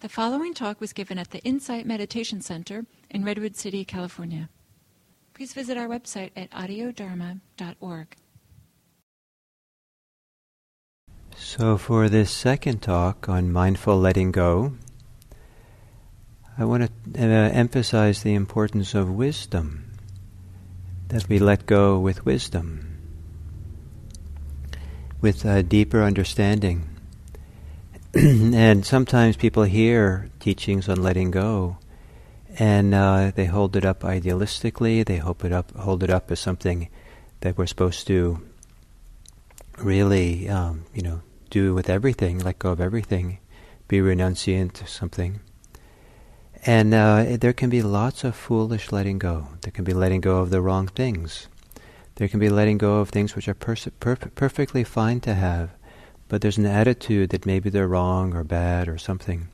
The following talk was given at the Insight Meditation Center in Redwood City, California. Please visit our website at audiodharma.org. So, for this second talk on mindful letting go, I want to uh, emphasize the importance of wisdom, that we let go with wisdom, with a deeper understanding. and sometimes people hear teachings on letting go, and uh, they hold it up idealistically. They hold it up, hold it up as something that we're supposed to really, um, you know, do with everything, let go of everything, be renunciant of something. And uh, there can be lots of foolish letting go. There can be letting go of the wrong things. There can be letting go of things which are per- perfectly fine to have but there's an attitude that maybe they're wrong or bad or something.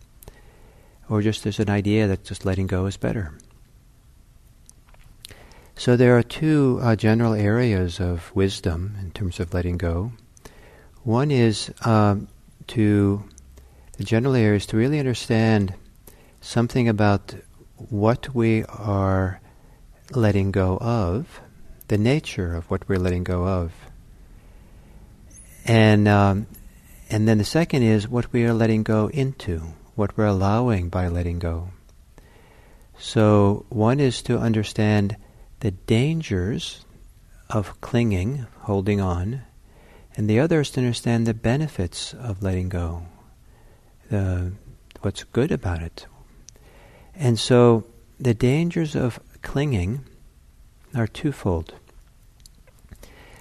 Or just there's an idea that just letting go is better. So there are two uh, general areas of wisdom in terms of letting go. One is um, to, the general area is to really understand something about what we are letting go of, the nature of what we're letting go of. And um, and then the second is what we are letting go into, what we're allowing by letting go. So one is to understand the dangers of clinging, holding on, and the other is to understand the benefits of letting go, the, what's good about it. And so the dangers of clinging are twofold.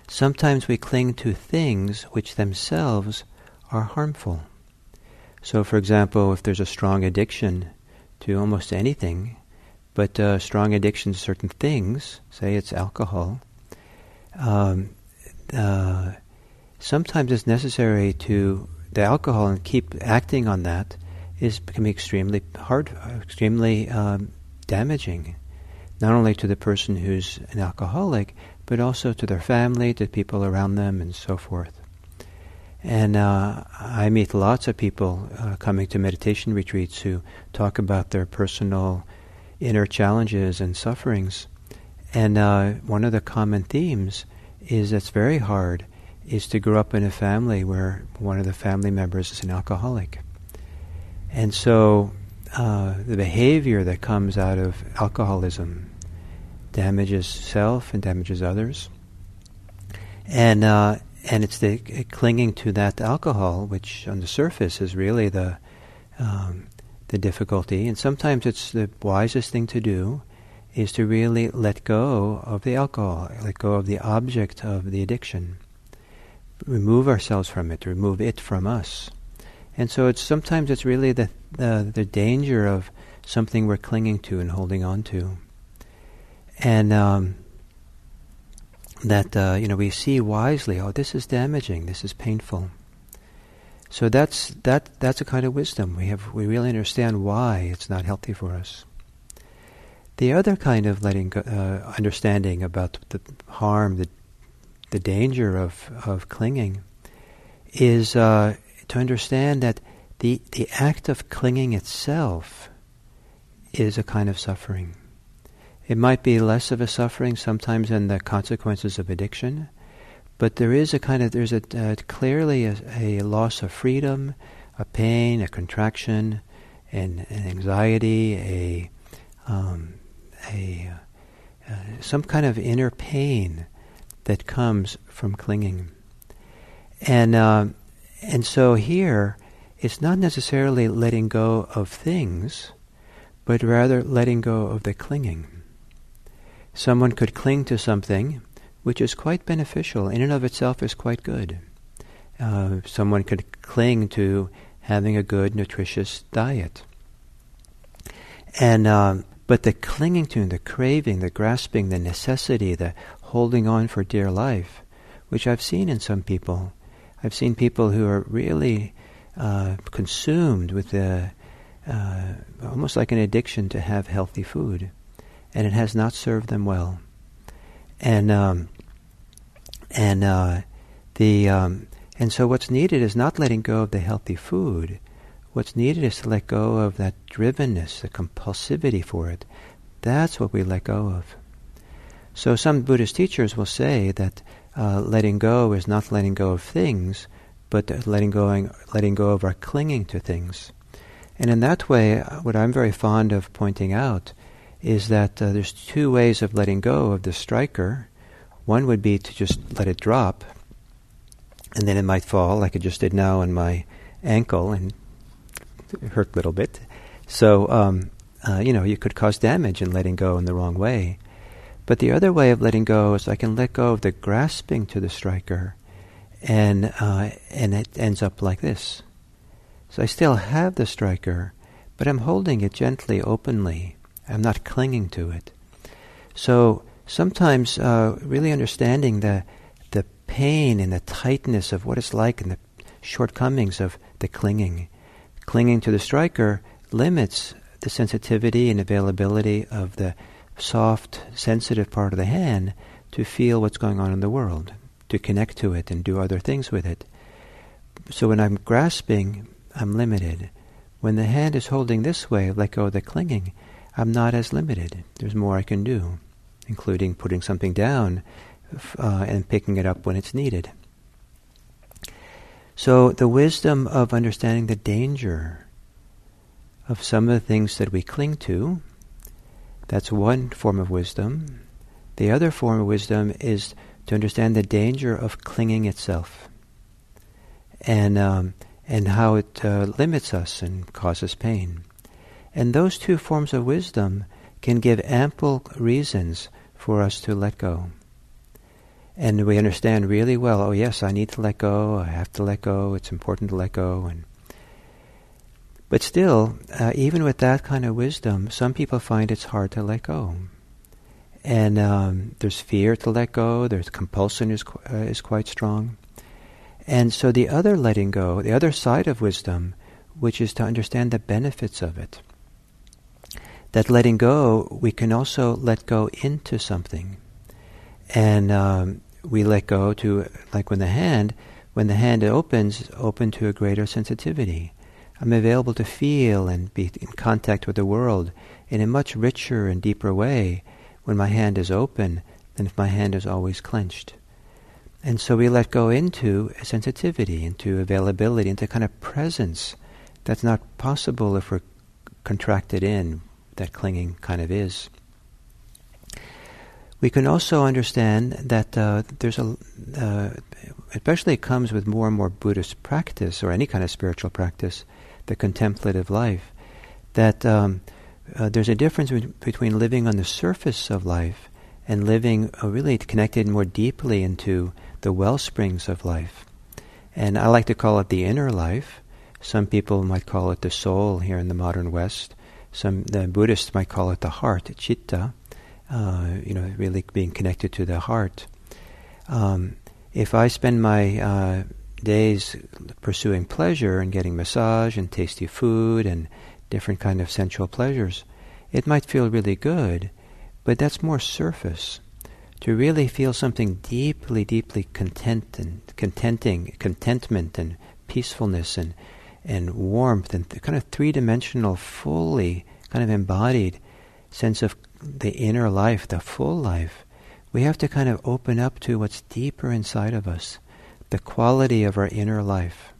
Sometimes we cling to things which themselves are harmful. So, for example, if there's a strong addiction to almost anything, but uh, strong addiction to certain things, say it's alcohol, um, uh, sometimes it's necessary to the alcohol and keep acting on that is can be extremely hard, extremely um, damaging, not only to the person who's an alcoholic, but also to their family, to people around them, and so forth. And uh, I meet lots of people uh, coming to meditation retreats who talk about their personal inner challenges and sufferings. And uh, one of the common themes is that's very hard is to grow up in a family where one of the family members is an alcoholic. And so uh, the behavior that comes out of alcoholism damages self and damages others. And uh, and it's the clinging to that alcohol, which on the surface is really the um, the difficulty. And sometimes it's the wisest thing to do is to really let go of the alcohol, let go of the object of the addiction, remove ourselves from it, remove it from us. And so it's sometimes it's really the the, the danger of something we're clinging to and holding on to. And um, that uh, you know we see wisely. Oh, this is damaging. This is painful. So that's that. That's a kind of wisdom we have. We really understand why it's not healthy for us. The other kind of letting go, uh, understanding about the harm, the the danger of of clinging, is uh, to understand that the the act of clinging itself is a kind of suffering. It might be less of a suffering sometimes than the consequences of addiction, but there is a kind of there's a uh, clearly a, a, loss of freedom, a pain, a contraction, an, an anxiety, a um, a uh, some kind of inner pain that comes from clinging, and uh, and so here it's not necessarily letting go of things, but rather letting go of the clinging. Someone could cling to something which is quite beneficial, in and of itself is quite good. Uh, someone could cling to having a good, nutritious diet. And um, but the clinging to, the craving, the grasping, the necessity, the holding on for dear life, which I've seen in some people. I've seen people who are really uh, consumed with the uh, almost like an addiction to have healthy food and it has not served them well. And um, and uh, the um, and so what's needed is not letting go of the healthy food. What's needed is to let go of that drivenness, the compulsivity for it. That's what we let go of. So some Buddhist teachers will say that uh, letting go is not letting go of things, but letting go, letting go of our clinging to things. And in that way, what I'm very fond of pointing out is that uh, there's two ways of letting go of the striker. One would be to just let it drop, and then it might fall, like it just did now on my ankle, and hurt a little bit. So, um, uh, you know, you could cause damage in letting go in the wrong way. But the other way of letting go is I can let go of the grasping to the striker, and uh, and it ends up like this. So I still have the striker, but I'm holding it gently, openly. I'm not clinging to it. So sometimes, uh, really understanding the the pain and the tightness of what it's like and the shortcomings of the clinging, clinging to the striker limits the sensitivity and availability of the soft, sensitive part of the hand to feel what's going on in the world, to connect to it and do other things with it. So when I'm grasping, I'm limited. When the hand is holding this way, let go of the clinging, I'm not as limited. There's more I can do, including putting something down uh, and picking it up when it's needed. So the wisdom of understanding the danger of some of the things that we cling to that's one form of wisdom. The other form of wisdom is to understand the danger of clinging itself and, um, and how it uh, limits us and causes pain. And those two forms of wisdom can give ample reasons for us to let go. And we understand really well, oh yes, I need to let go, I have to let go, it's important to let go, and but still, uh, even with that kind of wisdom, some people find it's hard to let go. And um, there's fear to let go, there's compulsion is, qu- uh, is quite strong. And so the other letting go, the other side of wisdom, which is to understand the benefits of it. That letting go, we can also let go into something. And um, we let go to, like when the hand, when the hand opens, open to a greater sensitivity. I'm available to feel and be in contact with the world in a much richer and deeper way when my hand is open than if my hand is always clenched. And so we let go into a sensitivity, into availability, into kind of presence that's not possible if we're contracted in, that clinging kind of is. We can also understand that uh, there's a, uh, especially it comes with more and more Buddhist practice or any kind of spiritual practice, the contemplative life, that um, uh, there's a difference between living on the surface of life and living uh, really connected more deeply into the well springs of life. And I like to call it the inner life. Some people might call it the soul here in the modern West. Some the Buddhists might call it the heart, chitta. Uh, you know, really being connected to the heart. Um, if I spend my uh, days pursuing pleasure and getting massage and tasty food and different kind of sensual pleasures, it might feel really good, but that's more surface. To really feel something deeply, deeply content and contenting, contentment and peacefulness and and warmth and kind of three-dimensional, fully kind of embodied sense of the inner life, the full life, we have to kind of open up to what's deeper inside of us the quality of our inner life.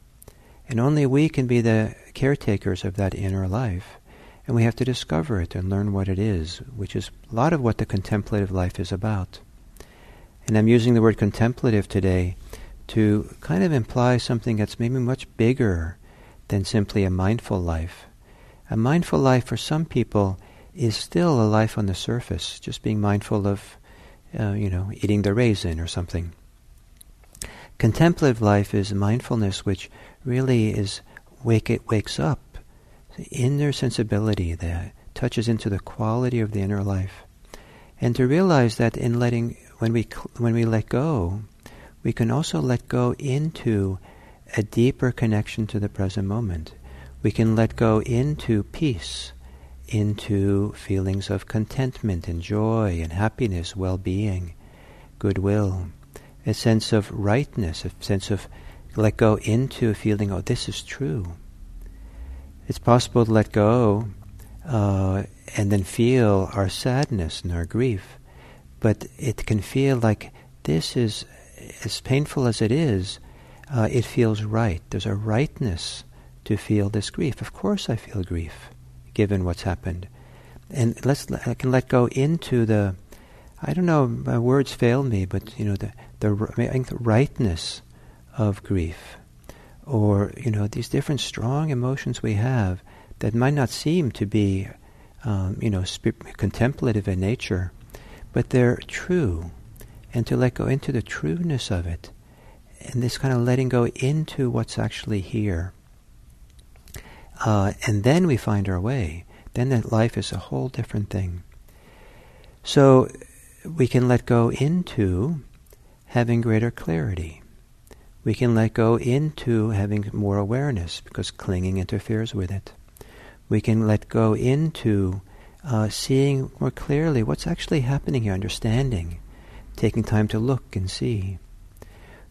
And only we can be the caretakers of that inner life. And we have to discover it and learn what it is, which is a lot of what the contemplative life is about. And I'm using the word contemplative today to kind of imply something that's maybe much bigger than simply a mindful life. A mindful life for some people is still a life on the surface, just being mindful of, uh, you know, eating the raisin or something. Contemplative life is mindfulness which really is wake it wakes up inner sensibility that touches into the quality of the inner life. And to realize that in letting when we when we let go, we can also let go into a deeper connection to the present moment. We can let go into peace, into feelings of contentment and joy and happiness, well-being, goodwill a sense of rightness, a sense of let go into a feeling, oh, this is true. It's possible to let go uh, and then feel our sadness and our grief, but it can feel like this is, as painful as it is, uh, it feels right. There's a rightness to feel this grief. Of course, I feel grief, given what's happened, and let's I can let go into the. I don't know. My words fail me, but you know the the, the rightness of grief, or you know these different strong emotions we have that might not seem to be, um, you know, sp- contemplative in nature, but they're true, and to let go into the trueness of it, and this kind of letting go into what's actually here. Uh, and then we find our way. Then that life is a whole different thing. So we can let go into having greater clarity. We can let go into having more awareness because clinging interferes with it. We can let go into uh, seeing more clearly what's actually happening here, understanding, taking time to look and see.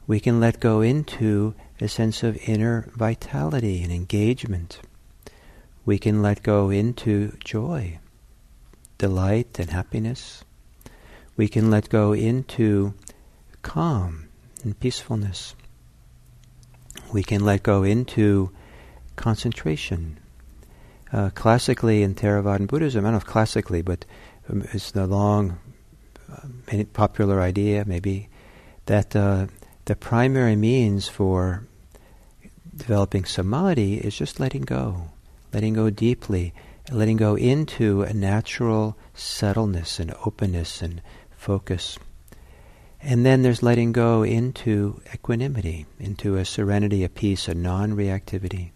We can let go into a sense of inner vitality and engagement we can let go into joy, delight, and happiness. We can let go into calm and peacefulness. We can let go into concentration. Uh, classically in Theravadan Buddhism, I don't know if classically, but um, it's the long, uh, popular idea maybe that uh, the primary means for developing samadhi is just letting go letting go deeply, letting go into a natural settledness and openness and focus. And then there's letting go into equanimity, into a serenity, a peace, a non reactivity.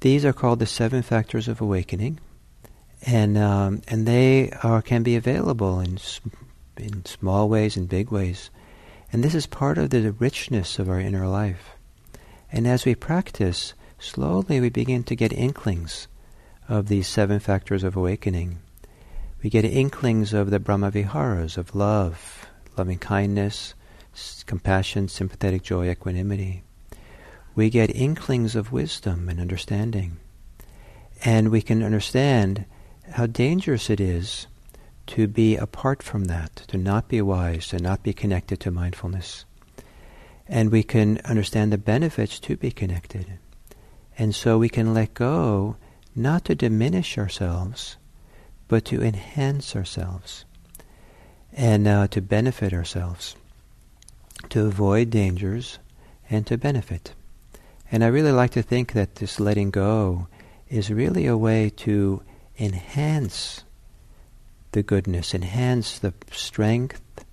These are called the seven factors of awakening, and um, and they are can be available in in small ways and big ways, and this is part of the richness of our inner life. And as we practice, slowly we begin to get inklings of these seven factors of awakening. We get inklings of the Brahmaviharas, of love, loving kindness, compassion, sympathetic joy, equanimity. We get inklings of wisdom and understanding. And we can understand how dangerous it is to be apart from that, to not be wise, to not be connected to mindfulness. And we can understand the benefits to be connected. And so we can let go not to diminish ourselves, but to enhance ourselves and uh, to benefit ourselves, to avoid dangers and to benefit. And I really like to think that this letting go is really a way to enhance the goodness, enhance the strength,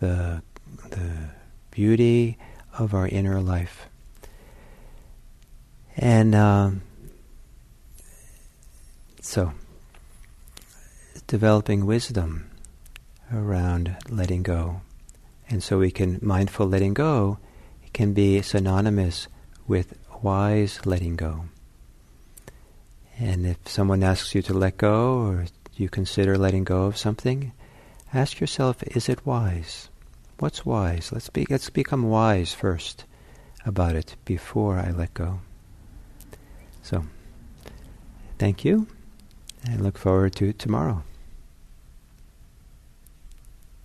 the, the beauty of our inner life. And um, so, developing wisdom around letting go. And so we can, mindful letting go can be synonymous with wise letting go. And if someone asks you to let go or you consider letting go of something, ask yourself, is it wise? What's wise? Let's be let's become wise first about it before I let go. So, thank you, and look forward to tomorrow.